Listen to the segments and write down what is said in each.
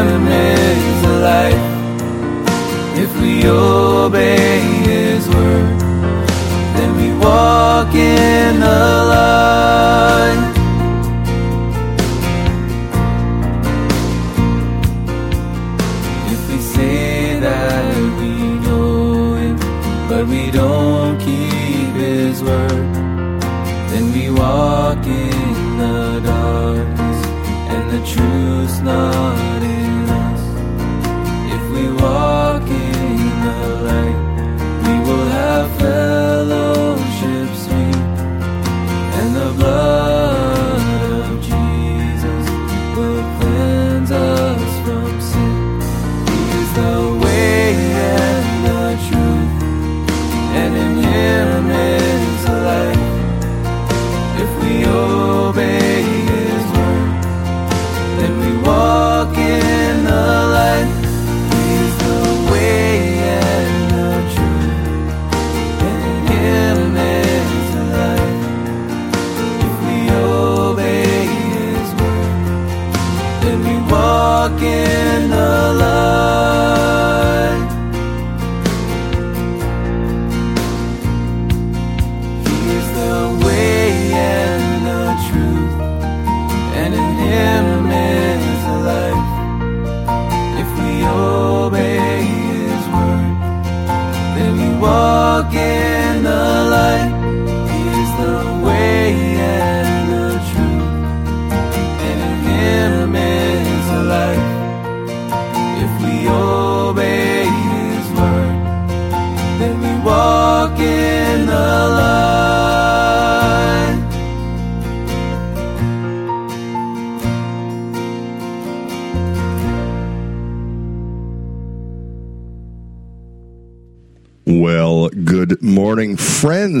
enemies life if we obey.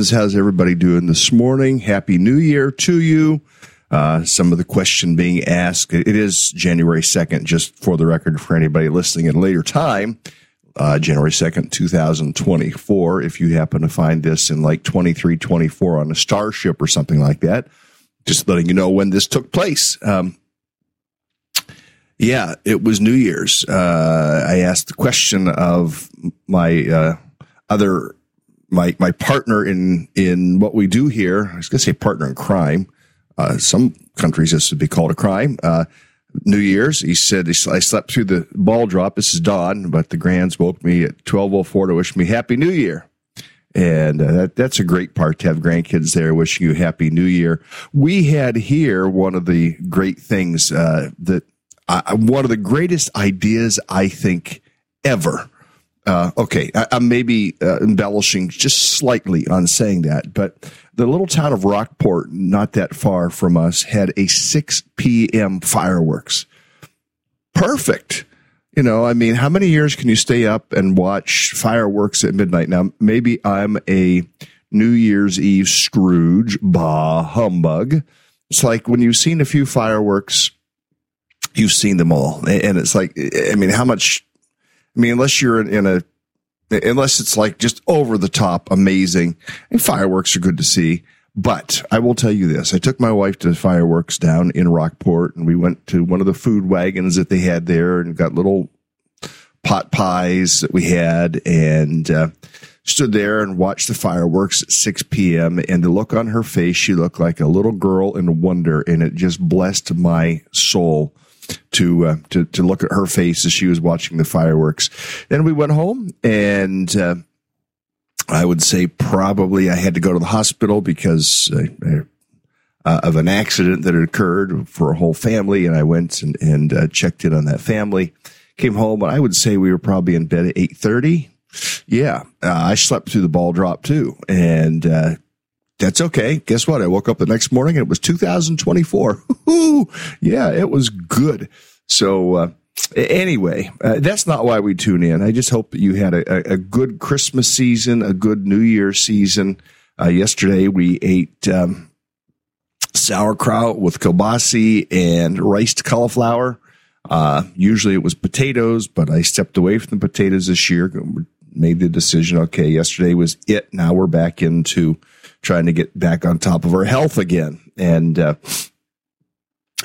How's everybody doing this morning? Happy New Year to you. Uh, some of the question being asked. It is January 2nd, just for the record, for anybody listening at a later time. Uh, January 2nd, 2024. If you happen to find this in like 2324 on a starship or something like that, just letting you know when this took place. Um, yeah, it was New Year's. Uh, I asked the question of my, uh, other my my partner in in what we do here. I was going to say partner in crime. Uh, some countries this would be called a crime. Uh, New Year's, he said I slept through the ball drop. This is dawn, but the Grands woke me at twelve oh four to wish me Happy New Year. And uh, that, that's a great part to have grandkids there wishing you Happy New Year. We had here one of the great things uh, that uh, one of the greatest ideas I think ever uh, okay, I, I'm maybe uh, embellishing just slightly on saying that, but the little town of Rockport, not that far from us, had a 6 p.m. fireworks. Perfect. You know, I mean, how many years can you stay up and watch fireworks at midnight? Now, maybe I'm a New Year's Eve Scrooge, bah, humbug. It's like when you've seen a few fireworks, you've seen them all. And it's like, I mean, how much I mean, unless you're in, in a, unless it's like just over the top amazing and fireworks are good to see. But I will tell you this. I took my wife to the fireworks down in Rockport and we went to one of the food wagons that they had there and got little pot pies that we had and, uh, stood there and watched the fireworks at 6 p.m. and the look on her face, she looked like a little girl in wonder and it just blessed my soul to uh, to to look at her face as she was watching the fireworks. Then we went home, and uh, I would say probably I had to go to the hospital because uh, uh, of an accident that had occurred for a whole family, and I went and and uh, checked in on that family. Came home, and I would say we were probably in bed at eight thirty. Yeah, uh, I slept through the ball drop too, and that's okay. Guess what? I woke up the next morning and it was 2024. yeah, it was good. So, uh, anyway, uh, that's not why we tune in. I just hope that you had a, a good Christmas season, a good New Year season. Uh, yesterday we ate, um, sauerkraut with kielbasa and riced cauliflower. Uh, usually it was potatoes, but I stepped away from the potatoes this year. Made the decision. Okay, yesterday was it. Now we're back into trying to get back on top of our health again. And uh,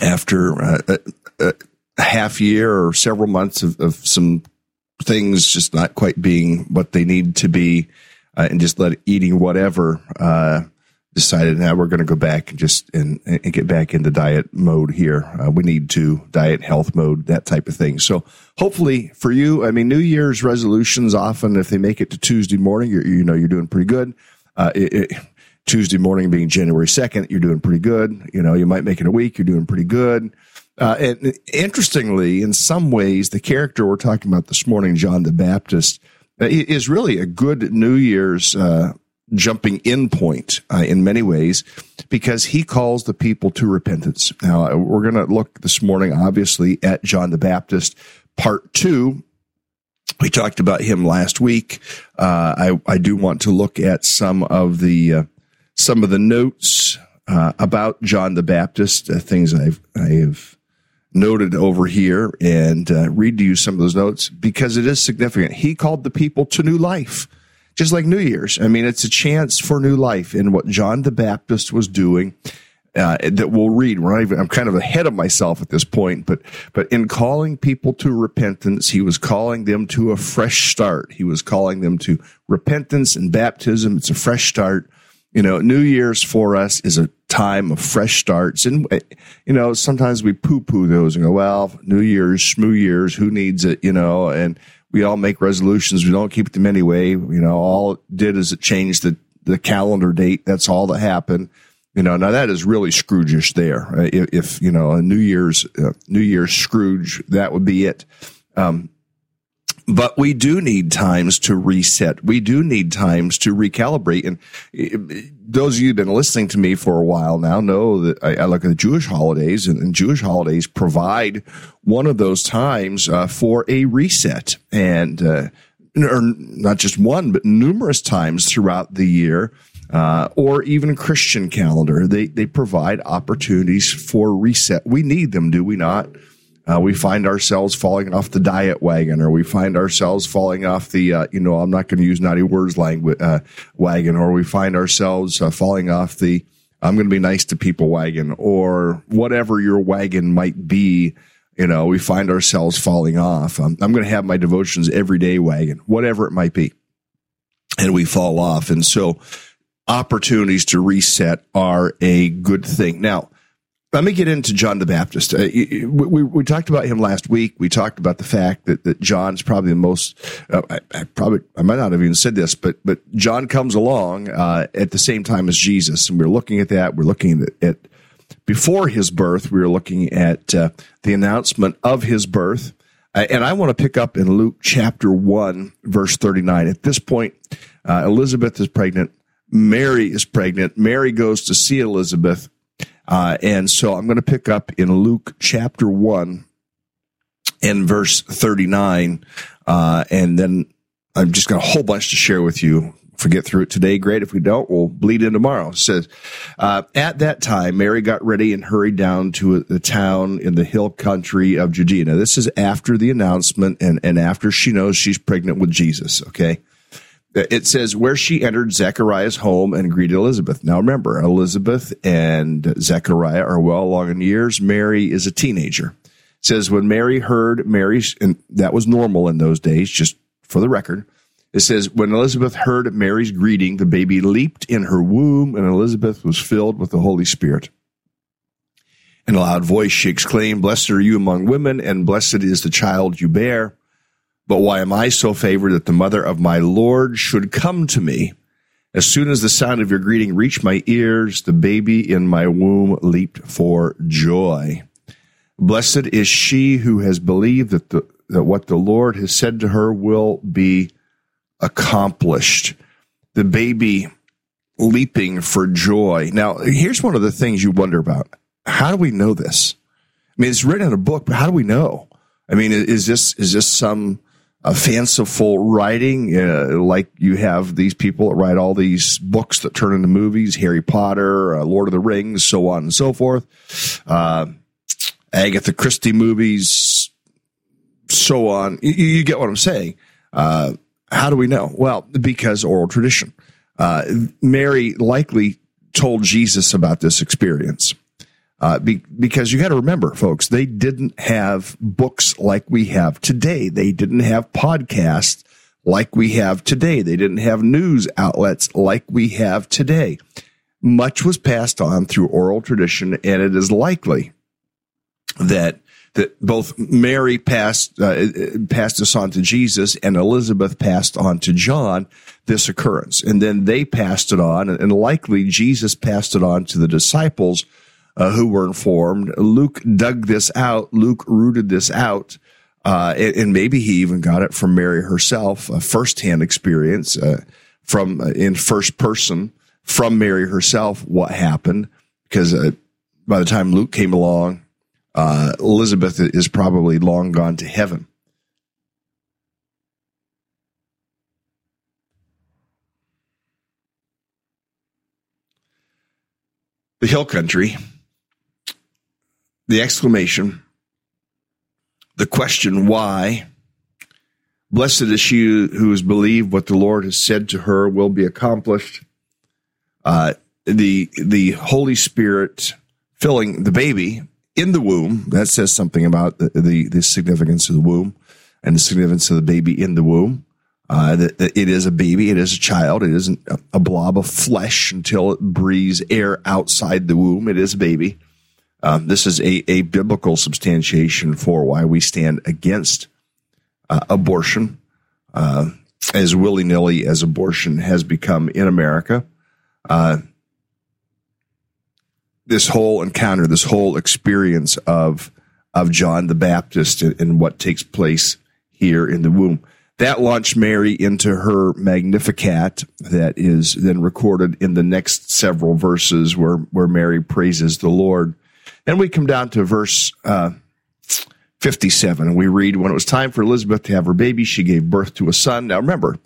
after uh, a, a, half year or several months of, of, some things just not quite being what they need to be, uh, and just let eating whatever, uh, decided now we're going to go back and just and, and get back into diet mode here. Uh, we need to diet health mode, that type of thing. So hopefully for you, I mean, New Year's resolutions often, if they make it to Tuesday morning, you know, you're doing pretty good. Uh, it, it, Tuesday morning being January 2nd, you're doing pretty good. You know, you might make it a week, you're doing pretty good. Uh, and interestingly, in some ways, the character we're talking about this morning, John the Baptist, uh, is really a good New Year's uh, jumping in point uh, in many ways because he calls the people to repentance. Now, uh, we're going to look this morning, obviously, at John the Baptist, part two. We talked about him last week. Uh, I, I do want to look at some of the some of the notes uh, about John the Baptist, uh, things I've I have noted over here, and read to you some of those notes because it is significant. He called the people to new life just like New Year's. I mean, it's a chance for new life in what John the Baptist was doing. Uh, that we'll read. We're not even, I'm kind of ahead of myself at this point, but, but in calling people to repentance, he was calling them to a fresh start. He was calling them to repentance and baptism. It's a fresh start. You know, New Year's for us is a time of fresh starts. And, you know, sometimes we poo poo those and go, well, New Year's, Schmoo Year's, who needs it, you know, and, we all make resolutions. We don't keep them anyway. You know, all it did is it changed the, the calendar date. That's all that happened. You know, now that is really Scroogish there. If, if you know, a New Year's, uh, New Year's Scrooge, that would be it. Um, but we do need times to reset. We do need times to recalibrate. And uh, those of you who've been listening to me for a while now know that I, I look at the Jewish holidays and, and, Jewish holidays provide one of those times uh, for a reset and, uh, or not just one, but numerous times throughout the year. Uh, or even a Christian calendar, they they provide opportunities for reset. We need them, do we not? Uh, we find ourselves falling off the diet wagon, or we find ourselves falling off the, uh, you know, I'm not going to use naughty words language uh, wagon, or we find ourselves uh, falling off the, I'm going to be nice to people wagon, or whatever your wagon might be. You know, we find ourselves falling off. Um, I'm going to have my devotions every day wagon, whatever it might be, and we fall off. And so, opportunities to reset are a good thing. Now let me get into John the Baptist. Uh, we, we, we, talked about him last week. We talked about the fact that, that John's probably the most, uh, I, I, probably, I might not have even said this, but, but John comes along, uh, at the same time as Jesus. And we're looking at that. We're looking at, at before his birth, we were looking at, uh, the announcement of his birth. Uh, and I want to pick up in Luke chapter one, verse 39. At this point, uh, Elizabeth is pregnant. Mary is pregnant. Mary goes to see Elizabeth uh, and so I'm going to pick up in Luke chapter 1 and verse 39. Uh, and then I've just got a whole bunch to share with you. If we get through it today, great. If we don't, we'll bleed in tomorrow. It says, uh, at that time, Mary got ready and hurried down to the town in the hill country of Judea. Now, this is after the announcement and, and after she knows she's pregnant with Jesus. Okay it says where she entered Zechariah's home and greeted Elizabeth. Now remember, Elizabeth and Zechariah are well along in years. Mary is a teenager. It says when Mary heard Mary's, and that was normal in those days, just for the record. It says when Elizabeth heard Mary's greeting, the baby leaped in her womb and Elizabeth was filled with the Holy Spirit. In a loud voice, she exclaimed, Blessed are you among women, and blessed is the child you bear. But why am I so favored that the mother of my Lord should come to me? As soon as the sound of your greeting reached my ears, the baby in my womb leaped for joy. Blessed is she who has believed that, the, that what the Lord has said to her will be accomplished. The baby leaping for joy. Now, here's one of the things you wonder about. How do we know this? I mean, it's written in a book, but how do we know? I mean, is this, is this some a fanciful writing, uh, like you have these people that write all these books that turn into movies, Harry Potter, uh, Lord of the Rings, so on and so forth, uh, Agatha Christie movies, so on. You, you get what I'm saying. Uh, how do we know? Well, because oral tradition. Uh, Mary likely told Jesus about this experience. Uh, be, because you got to remember, folks, they didn't have books like we have today. They didn't have podcasts like we have today. They didn't have news outlets like we have today. much was passed on through oral tradition, and it is likely that that both Mary passed uh, passed this on to Jesus and Elizabeth passed on to John this occurrence, and then they passed it on, and likely Jesus passed it on to the disciples uh, who were informed. Luke dug this out. Luke rooted this out. Uh, and, and, maybe he even got it from Mary herself, a firsthand experience uh, from uh, in first person from Mary herself what happened. Because uh, by the time Luke came along, uh, Elizabeth is probably long gone to heaven. The hill country, the exclamation, the question, why? Blessed is she who has believed what the Lord has said to her will be accomplished. Uh, the the Holy Spirit filling the baby in the womb. That says something about the, the, the significance of the womb and the significance of the baby in the womb. Uh, that, that, it is a baby, it is a child, it isn't a, a, blob of flesh until it breathes air outside the womb. It is a baby. Um, this is a, a biblical substantiation for why we stand against uh, abortion, uh, as willy nilly as abortion has become in America. Uh, this whole encounter, this whole experience of of John the Baptist and, and what takes place here in the womb. That launched Mary into her Magnificat that is then recorded in the next several verses where, where Mary praises the Lord. And we come down to verse uh, 57 and we read, When it was time for Elizabeth to have her baby, she gave birth to a son. Now remember,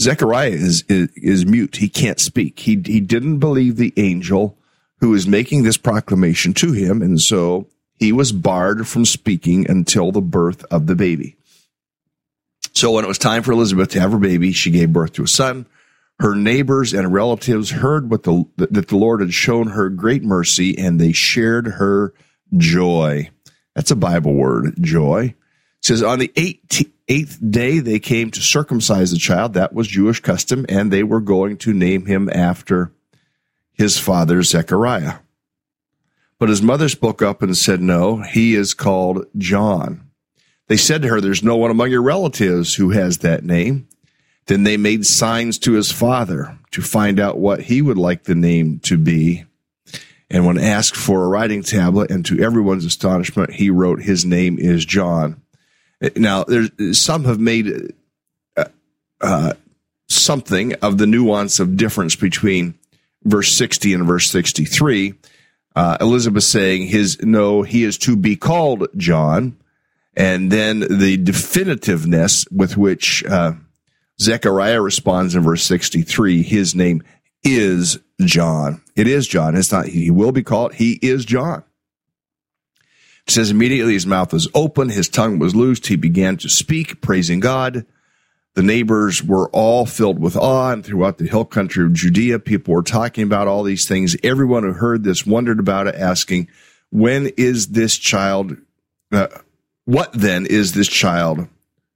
Zechariah is, is, is mute. He can't speak. He, he didn't believe the angel who is making this proclamation to him. And so he was barred from speaking until the birth of the baby. So when it was time for Elizabeth to have her baby, she gave birth to a son. Her neighbors and relatives heard what the, that the Lord had shown her great mercy and they shared her joy. That's a Bible word, joy. It says on the eighth day they came to circumcise the child. That was Jewish custom and they were going to name him after his father Zechariah. But his mother spoke up and said, No, he is called John. They said to her, There's no one among your relatives who has that name. Then they made signs to his father to find out what he would like the name to be. And when asked for a writing tablet, and to everyone's astonishment, he wrote, His name is John. Now, there's, some have made uh, uh, something of the nuance of difference between verse 60 and verse 63, uh, Elizabeth saying his, no, he is to be called John. And then the definitiveness with which, uh, Zechariah responds in verse 63, his name is John. It is John. It's not, he will be called, he is John. It says immediately his mouth was open, his tongue was loosed, he began to speak, praising God. The neighbors were all filled with awe, and throughout the hill country of Judea, people were talking about all these things. Everyone who heard this wondered about it, asking, When is this child, uh, what then is this child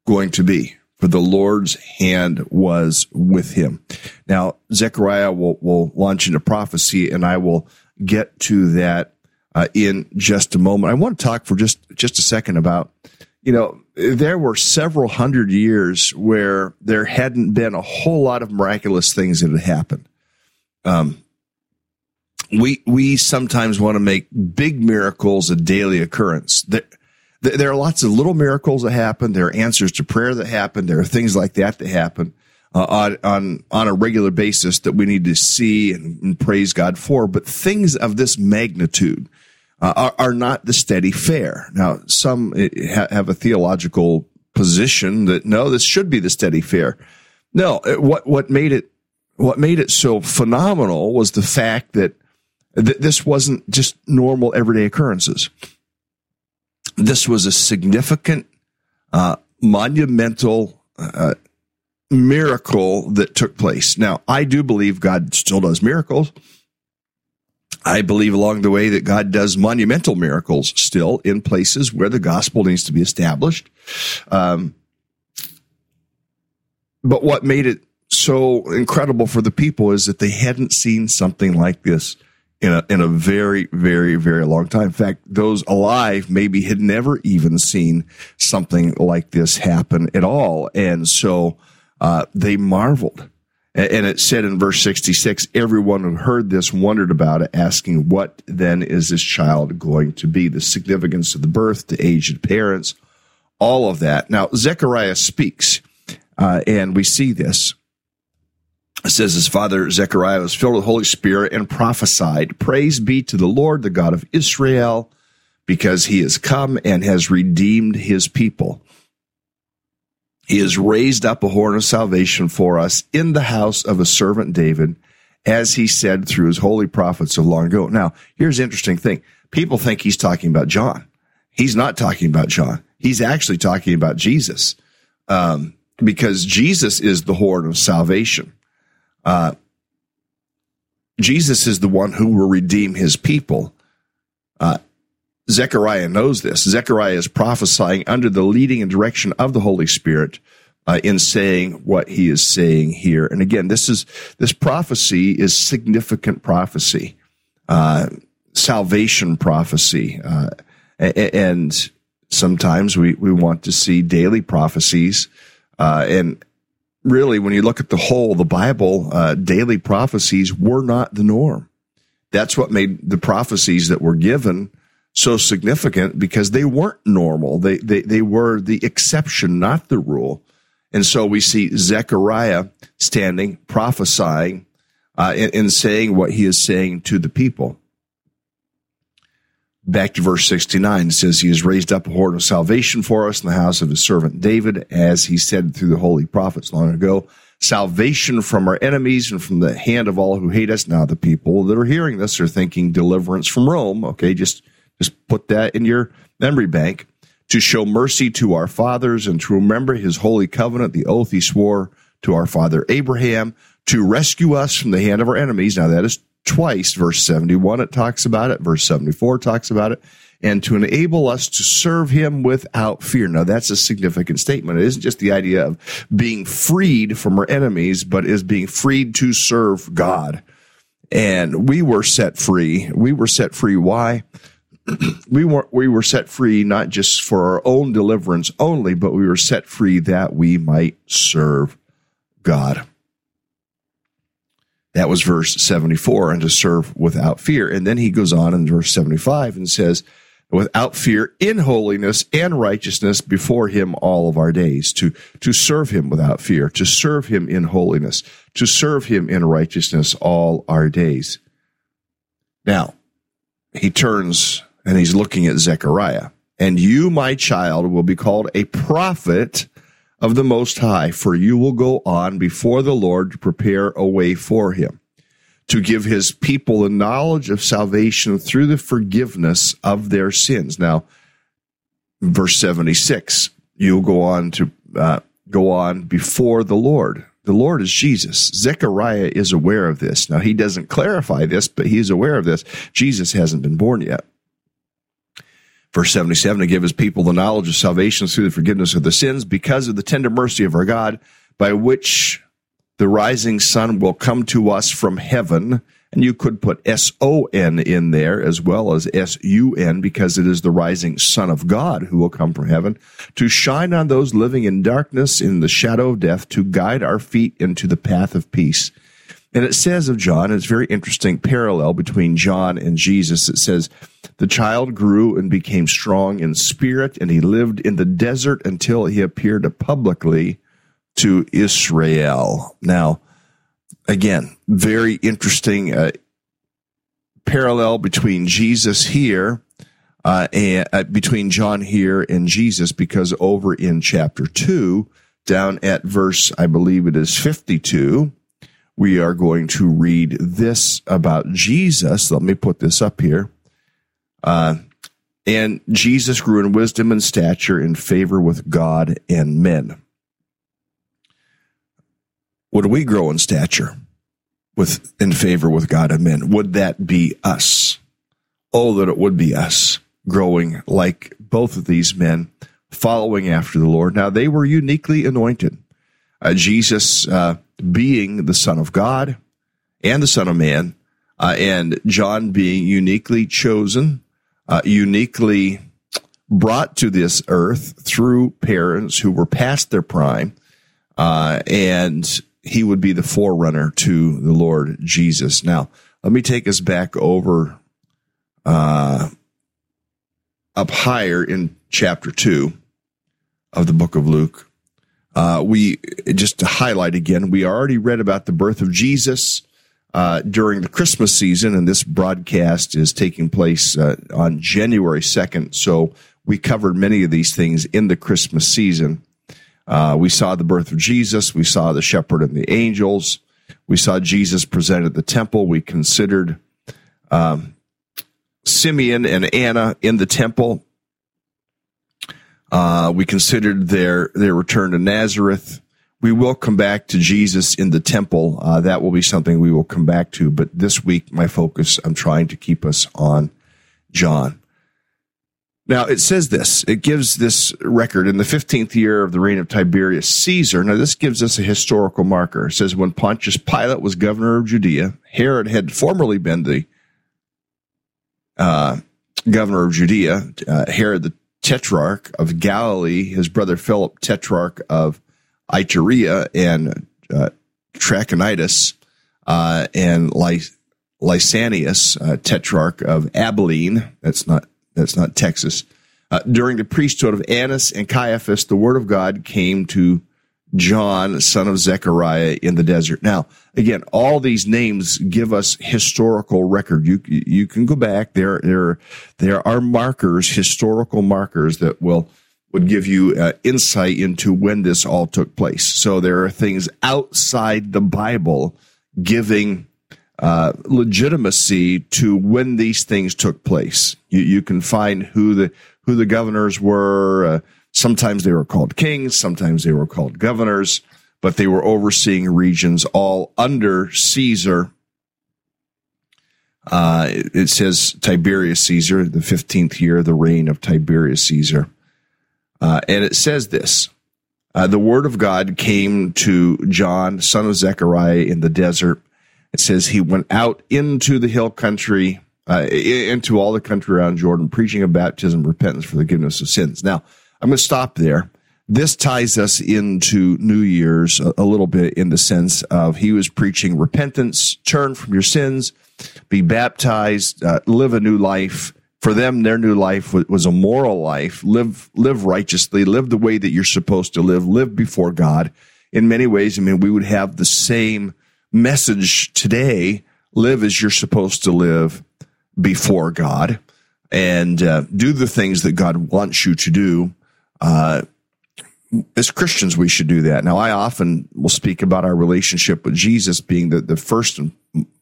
going to be? For the Lord's hand was with him. Now, Zechariah will, will launch into prophecy, and I will get to that uh, in just a moment. I want to talk for just, just a second about you know, there were several hundred years where there hadn't been a whole lot of miraculous things that had happened. Um, we we sometimes want to make big miracles a daily occurrence. There, there are lots of little miracles that happen. There are answers to prayer that happen. There are things like that that happen uh, on on on a regular basis that we need to see and, and praise God for. But things of this magnitude, uh, are, are, not the steady fare. Now, some eh, have a theological position that no, this should be the steady fare. No, eh, what what made it what made it so phenomenal was the fact that th- this wasn't just normal everyday occurrences. This was a significant, uh, monumental uh, miracle that took place. Now, I do believe God still does miracles. I believe along the way that God does monumental miracles still in places where the gospel needs to be established. Um, but what made it so incredible for the people is that they hadn't seen something like this in a, in a very, very, very long time. In fact, those alive maybe had never even seen something like this happen at all. And so, uh, they marveled. And it said in verse 66, everyone who heard this wondered about it, asking, what then is this child going to be? The significance of the birth to aged parents, all of that. Now, Zechariah speaks, uh, and we see this. Says his father Zechariah was filled with the Holy Spirit and prophesied, Praise be to the Lord, the God of Israel, because he has come and has redeemed his people. He has raised up a horn of salvation for us in the house of a servant David, as he said through his holy prophets of long ago. Now, here's interesting thing. People think he's talking about John. He's not talking about John. He's actually talking about Jesus. Um, because Jesus is the horn of salvation. Uh, Jesus is the one who will redeem his people. Uh, Zechariah knows this. Zechariah is prophesying under the leading and direction of the Holy Spirit uh, in saying what he is saying here. And again, this is this prophecy is significant prophecy, uh, salvation prophecy, uh, and sometimes we we want to see daily prophecies, uh, and really, when you look at the whole, the Bible, uh, daily prophecies were not the norm. That's what made the prophecies that were given so significant because they weren't normal. They, they, they were the exception, not the rule. And so we see Zechariah standing, prophesying, uh, and, and saying what he is saying to the people back to verse 69 it says he has raised up a horn of salvation for us in the house of his servant david as he said through the holy prophets long ago salvation from our enemies and from the hand of all who hate us now the people that are hearing this are thinking deliverance from rome okay? Just just put that in your memory bank to show mercy to our fathers and to remember his holy covenant the oath he swore to our father abraham to rescue us from the hand of our enemies. Now that is twice. Verse 71, it talks about it. Verse 74 talks about it. And to enable us to serve him without fear. Now that's a significant statement. It isn't just the idea of being freed from our enemies, but is being freed to serve God. And we were set free. We were set free. Why? we were we were set free not just for our own deliverance only, but we were set free that we might serve God. That was verse 74, and to serve without fear. And then he goes on in verse 75 and says, without fear in holiness and righteousness before him all of our days, to, to serve him without fear, to serve him in holiness, to serve him in righteousness all our days. Now, he turns and he's looking at Zechariah. And you, my child, will be called a prophet of the Most High, for you will go on before the Lord to prepare a way for him, to give his people the knowledge of salvation through the forgiveness of their sins. Now, verse 76, you'll go on to uh, go on before the Lord. The Lord is Jesus. Zechariah is aware of this. Now, he doesn't clarify this, but he's aware of this. Jesus hasn't been born yet. Verse 77, to give his people the knowledge of salvation through the forgiveness of the sins because of the tender mercy of our God, by which the rising sun will come to us from heaven. And you could put S-O-N in there as well as S-U-N because it is the rising son of God who will come from heaven to shine on those living in darkness in the shadow of death to guide our feet into the path of peace. And it says of John, it's very interesting parallel between John and Jesus. It says, the child grew and became strong in spirit, and he lived in the desert until he appeared publicly to Israel. Now, again, very interesting uh, parallel between Jesus here uh, and uh, between John here and Jesus, because over in chapter two, down at verse, I believe it is 52, we are going to read this about Jesus. Let me put this up here. Uh, and Jesus grew in wisdom and stature in favor with God and men. Would we grow in stature with in favor with God and men? Would that be us? Oh, that it would be us growing like both of these men, following after the Lord. Now they were uniquely anointed. Uh, Jesus uh, being the Son of God and the Son of Man, uh, and John being uniquely chosen, uniquely brought to this earth through parents who were past their prime, and he would be the forerunner to the Lord Jesus. Now, let me take us back over uh, up higher in chapter two of the book of Luke. Uh, we just to highlight again, we already read about the birth of Jesus uh, during the Christmas season, and this broadcast is taking place uh, on January second. So we covered many of these things in the Christmas season. Uh, we saw the birth of Jesus. We saw the shepherd and the angels. We saw Jesus presented at the temple. We considered um, Simeon and Anna in the temple. Uh, we considered their their return to Nazareth. We will come back to Jesus in the temple. Uh, that will be something we will come back to. But this week, my focus, I'm trying to keep us on John. Now it says this, it gives this record in the 15th year of the reign of Tiberius Caesar. Now this gives us a historical marker. It says when Pontius Pilate was governor of Judea, Herod had formerly been the uh, governor of Judea, uh, Herod the tetrarch of Galilee, his brother Philip tetrarch of Iturea and uh, Trachonitis, uh, and Lysanias, uh, tetrarch of Abilene. That's not that's not Texas. Uh, during the priesthood of Annas and Caiaphas, the word of God came to John, son of Zechariah, in the desert. Now, again, all these names give us historical record. You you can go back. There there there are markers, historical markers that will would give you uh, insight into when this all took place. So there are things outside the Bible giving uh, legitimacy to when these things took place. You, you, can find who the who the governors were. Uh, sometimes they were called kings, sometimes they were called governors, but they were overseeing regions all under Caesar. Uh, it, says Tiberius Caesar, the fifteenth year of the reign of Tiberius Caesar, uh, and it says this. Uh, the word of God came to John, son of Zechariah, in the desert it says he went out into the hill country, uh, into all the country around Jordan, preaching of baptism, repentance for the forgiveness of sins. Now, I'm going to stop there. This ties us into New Year's a, a little bit in the sense of he was preaching repentance, turn from your sins, be baptized, uh, live a new life. For them, their new life was, was a moral life. Live, live righteously, live the way that you're supposed to live, live before God. In many ways, I mean, we would have the same message today live as you're supposed to live before God and uh, do the things that God wants you to do. Uh, as Christians, we should do that. Now, I often will speak about our relationship with Jesus being the, the first and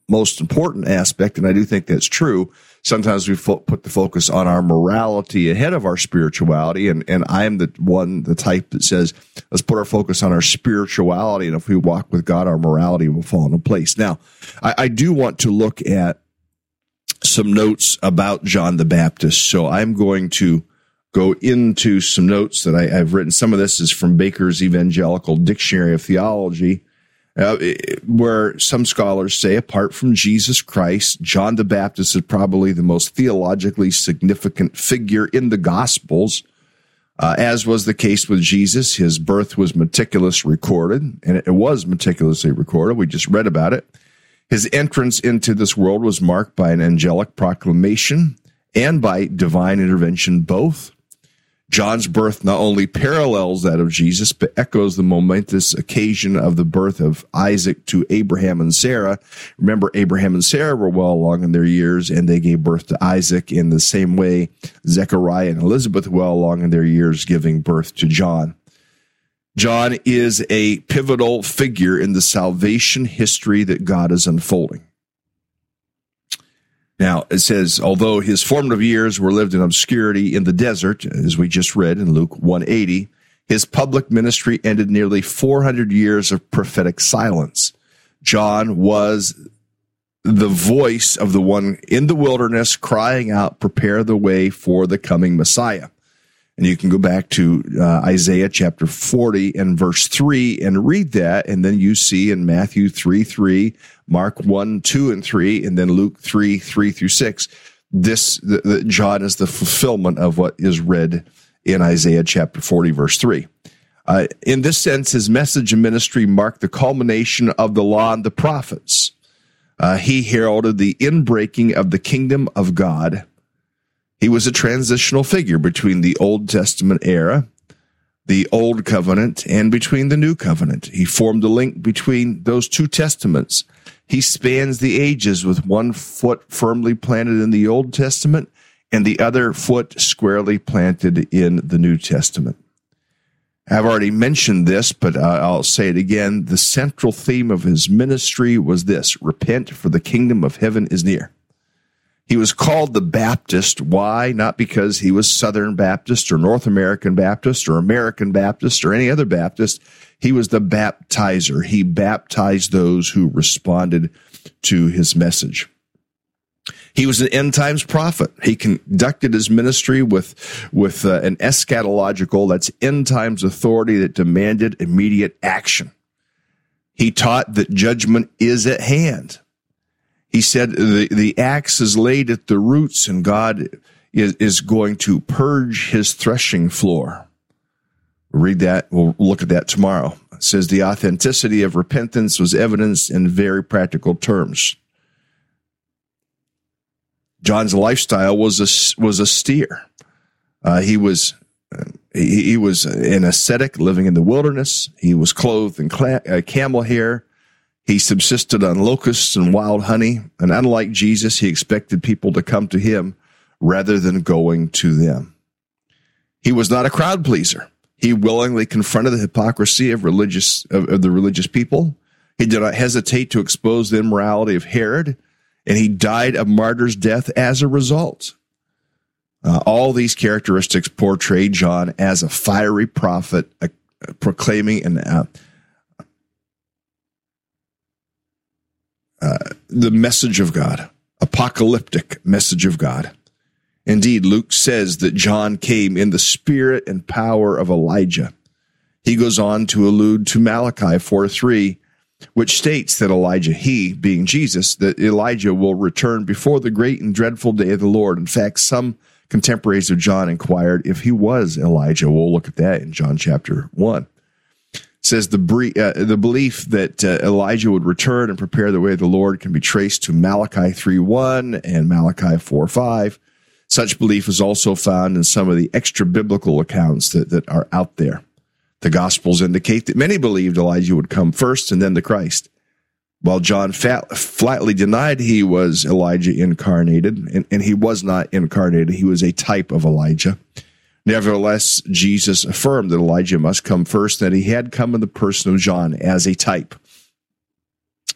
most important aspect, and I do think that's true sometimes we fo- put the focus on our morality ahead of our spirituality. And, and I'm the one, the type that says, let's put our focus on our spirituality. And if we walk with God, our morality will fall into place. Now, I, I do want to look at some notes about John the Baptist. So I'm going to go into some notes that I, have written. Some of this is from Baker's Evangelical Dictionary of Theology uh, where some scholars say, apart from Jesus Christ, John the Baptist is probably the most theologically significant figure in the Gospels. Uh, as was the case with Jesus, his birth was meticulously recorded, and it was meticulously recorded. We just read about it. His entrance into this world was marked by an angelic proclamation and by divine intervention both. John's birth not only parallels that of Jesus, but echoes the momentous occasion of the birth of Isaac to Abraham and Sarah. Remember, Abraham and Sarah were well along in their years, and they gave birth to Isaac in the same way Zechariah and Elizabeth well along in their years, giving birth to John. John is a pivotal figure in the salvation history that God is unfolding. Now, it says, although his formative years were lived in obscurity in the desert, as we just read in Luke 180, his public ministry ended nearly 400 years of prophetic silence. John was the voice of the one in the wilderness crying out, prepare the way for the coming Messiah. And you can go back to uh, Isaiah chapter 40 and verse 3 and read that. And then you see in Matthew 3 3, Mark 1, 2, and 3, and then Luke 3 3 through 6. This, the, the, John is the fulfillment of what is read in Isaiah chapter 40, verse 3. Uh, in this sense, his message and ministry marked the culmination of the law and the prophets. Uh, he heralded the inbreaking of the kingdom of God he was a transitional figure between the Old Testament era, the Old Covenant, and between the New Covenant. He formed a link between those two testaments. He spans the ages with one foot firmly planted in the Old Testament and the other foot squarely planted in the New Testament. I've already mentioned this, but I'll say it again. The central theme of his ministry was this repent, for the kingdom of heaven is near. He was called the Baptist. Why? Not because he was Southern Baptist or North American Baptist or American Baptist or any other Baptist. He was the baptizer. He baptized those who responded to his message. He was an end times prophet. He conducted his ministry with, with uh, an eschatological, that's end times authority that demanded immediate action. He taught that judgment is at hand. He said the, the axe is laid at the roots and God is, is going to purge his threshing floor. read that. We'll look at that tomorrow. It says the authenticity of repentance was evidenced in very practical terms. John's lifestyle was a, was austere. Uh, he was he, he, was an ascetic living in the wilderness. He was clothed in cla- uh, camel hair. He subsisted on locusts and wild honey, and unlike Jesus, he expected people to come to him rather than going to them. He was not a crowd pleaser. He willingly confronted the hypocrisy of religious of, of the religious people. He did not hesitate to expose the immorality of Herod, and he died a martyr's death as a result. Uh, all these characteristics portray John as a fiery prophet, proclaiming an uh, Uh, the message of God, apocalyptic message of God. Indeed, Luke says that John came in the spirit and power of Elijah. He goes on to allude to Malachi 4 3, which states that Elijah, he being Jesus, that Elijah will return before the great and dreadful day of the Lord. In fact, some contemporaries of John inquired if he was Elijah. We'll look at that in John chapter 1 says the uh, the belief that uh, Elijah would return and prepare the way of the Lord can be traced to Malachi 3:1 and Malachi 4:5. Such belief is also found in some of the extra biblical accounts that, that are out there. The Gospels indicate that many believed Elijah would come first and then the Christ. While John fat, flatly denied he was Elijah incarnated, and, and he was not incarnated, he was a type of Elijah. Nevertheless, Jesus affirmed that Elijah must come first, that he had come in the person of John as a type.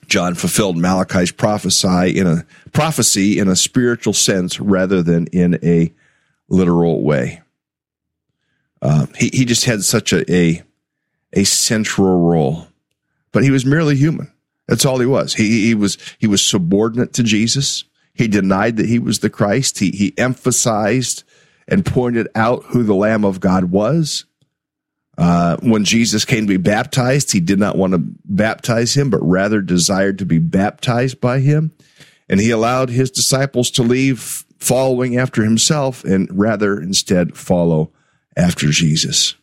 John fulfilled Malachi's prophecy in a prophecy in a spiritual sense rather than in a literal way. Uh, he he just had such a, a a central role, but he was merely human. That's all he was. He he was he was subordinate to Jesus. He denied that he was the Christ. He he emphasized and pointed out who the Lamb of God was. Uh, when Jesus came to be baptized, he did not want to baptize him, but rather desired to be baptized by him. And he allowed his disciples to leave following after himself and rather instead follow after Jesus.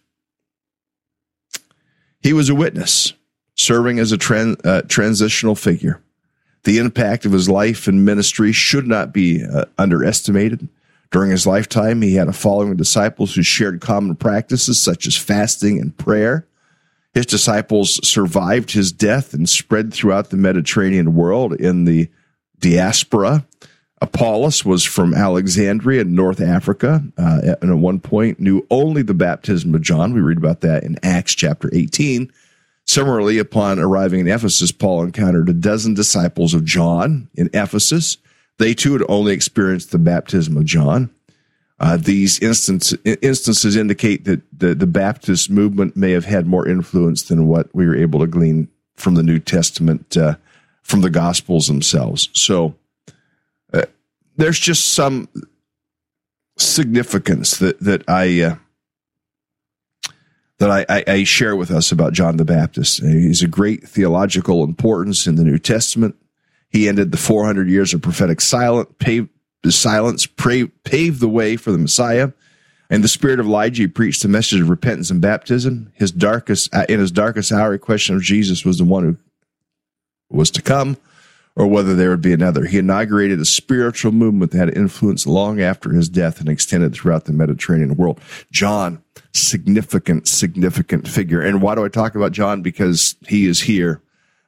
He was a witness, serving as a uh, transitional figure. The impact of his life and ministry should not be uh, underestimated. During his lifetime, he had a following of disciples who shared common practices such as fasting and prayer. His disciples survived his death and spread throughout the Mediterranean world in the diaspora. Apollos was from Alexandria in North Africa, uh, and at one point knew only the baptism of John. We read about that in Acts chapter 18. Similarly, upon arriving in Ephesus, Paul encountered a dozen disciples of John in Ephesus they too had only experienced the baptism of John. Uh, these instance, instances indicate that the, the Baptist movement may have had more influence than what we were able to glean from the New Testament, uh, from the Gospels themselves. So uh, there's just some significance that that I uh, that I, I, I share with us about John the Baptist. He's a great theological importance in the New Testament. He ended the 400 years of prophetic silence, paved, silence, paved the way for the Messiah. And the spirit of Elijah, preached the message of repentance and baptism. His darkest, uh, in his darkest hour, a question of Jesus was the one who was to come or whether there would be another. He inaugurated a spiritual movement that had influence long after his death and extended throughout the Mediterranean world. John, significant, significant figure. And why do I talk about John? Because he is here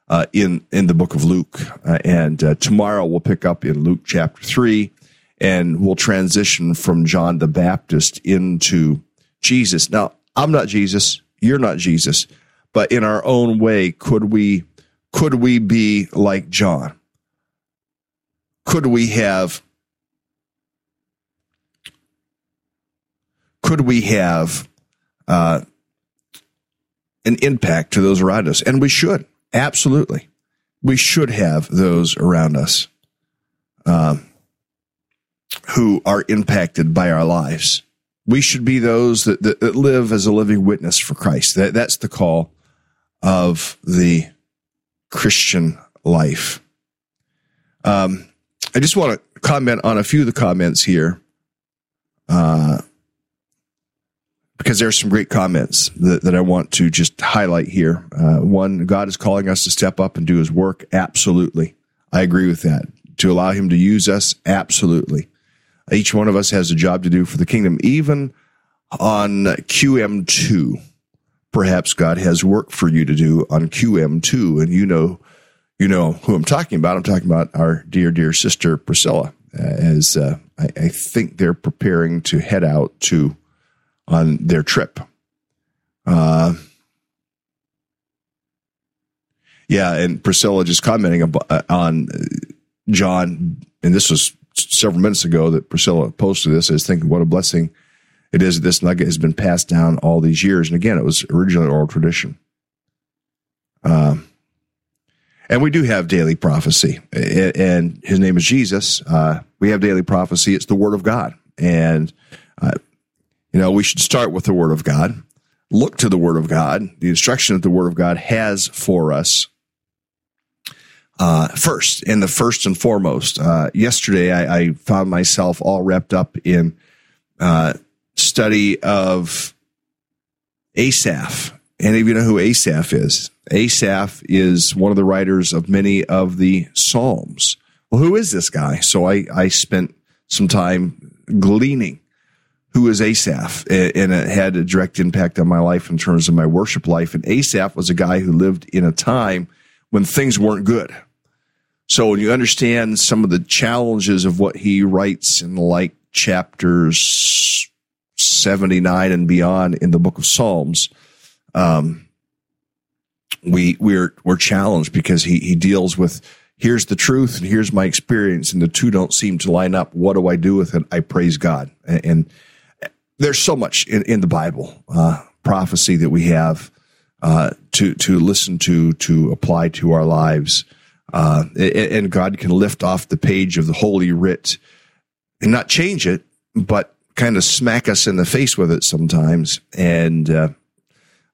uh, in in the book of Luke, uh, and uh, tomorrow we'll pick up in Luke chapter three, and we'll transition from John the Baptist into Jesus. Now, I'm not Jesus, you're not Jesus, but in our own way, could we could we be like John? Could we have could we have uh, an impact to those around us? And we should. Absolutely. We should have those around us um, who are impacted by our lives. We should be those that, that, that live as a living witness for Christ. That, that's the call of the Christian life. Um, I just want to comment on a few of the comments here. Uh, because there's some great comments that, that I want to just highlight here. Uh, one, God is calling us to step up and do his work. Absolutely. I agree with that. To allow him to use us. Absolutely. Each one of us has a job to do for the kingdom. Even on QM2, perhaps God has work for you to do on QM2. And you know, you know who I'm talking about. I'm talking about our dear, dear sister Priscilla, as uh, I, I think they're preparing to head out to on their trip. Uh, yeah, and Priscilla just commenting uh, on John, and this was several minutes ago that Priscilla posted this. I was thinking, what a blessing it is that this nugget has been passed down all these years. And again, it was originally oral tradition. Um, and we do have daily prophecy, and his name is Jesus. Uh, we have daily prophecy. It's the word of God. And uh, you know, we should start with the Word of God, look to the Word of God, the instruction that the Word of God has for us. Uh, first, and the first and foremost, uh, yesterday I, I, found myself all wrapped up in uh, study of Asaph. Any of you know who Asaph is? Asaph is one of the writers of many of the Psalms. Well, who is this guy? So I, I spent some time gleaning who is Asaph, and it had a direct impact on my life in terms of my worship life. And Asaph was a guy who lived in a time when things weren't good. So when you understand some of the challenges of what he writes in like chapters 79 and beyond in the book of Psalms, um, we, we're, we're challenged because he, he deals with here's the truth and here's my experience and the two don't seem to line up. What do I do with it? I praise God. And, and there's so much in, in the Bible, uh, prophecy that we have uh, to to listen to, to apply to our lives, uh, and God can lift off the page of the Holy Writ and not change it, but kind of smack us in the face with it sometimes and uh,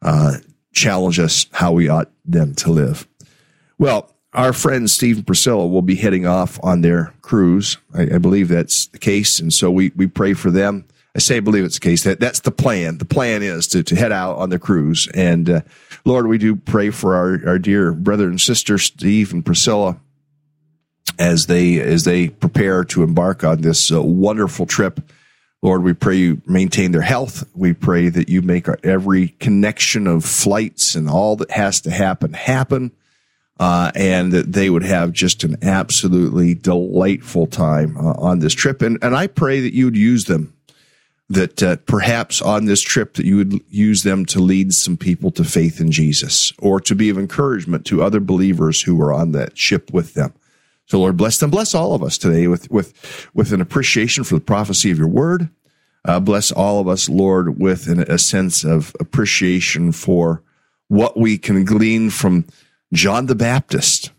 uh, challenge us how we ought then to live. Well, our friend Steve and Priscilla will be heading off on their cruise. I, I believe that's the case, and so we we pray for them I say believe it's the case that that's the plan. The plan is to, to head out on the cruise. And uh, Lord, we do pray for our, our dear brother and sister, Steve and Priscilla, as they as they prepare to embark on this uh, wonderful trip. Lord, we pray you maintain their health. We pray that you make every connection of flights and all that has to happen happen. Uh, and that they would have just an absolutely delightful time uh, on this trip. And, and I pray that you would use them that uh, perhaps on this trip that you would use them to lead some people to faith in Jesus or to be of encouragement to other believers who are on that ship with them. So Lord bless them. Bless all of us today with, with, with an appreciation for the prophecy of your word. Uh, bless all of us, Lord, with an, a sense of appreciation for what we can glean from John the Baptist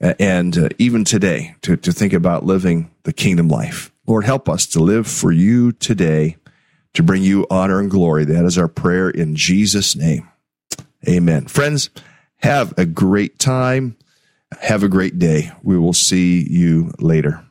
and uh, even today to, to think about living the kingdom life. Lord, help us to live for you today to bring you honor and glory. That is our prayer in Jesus' name. Amen. Friends, have a great time. Have a great day. We will see you later.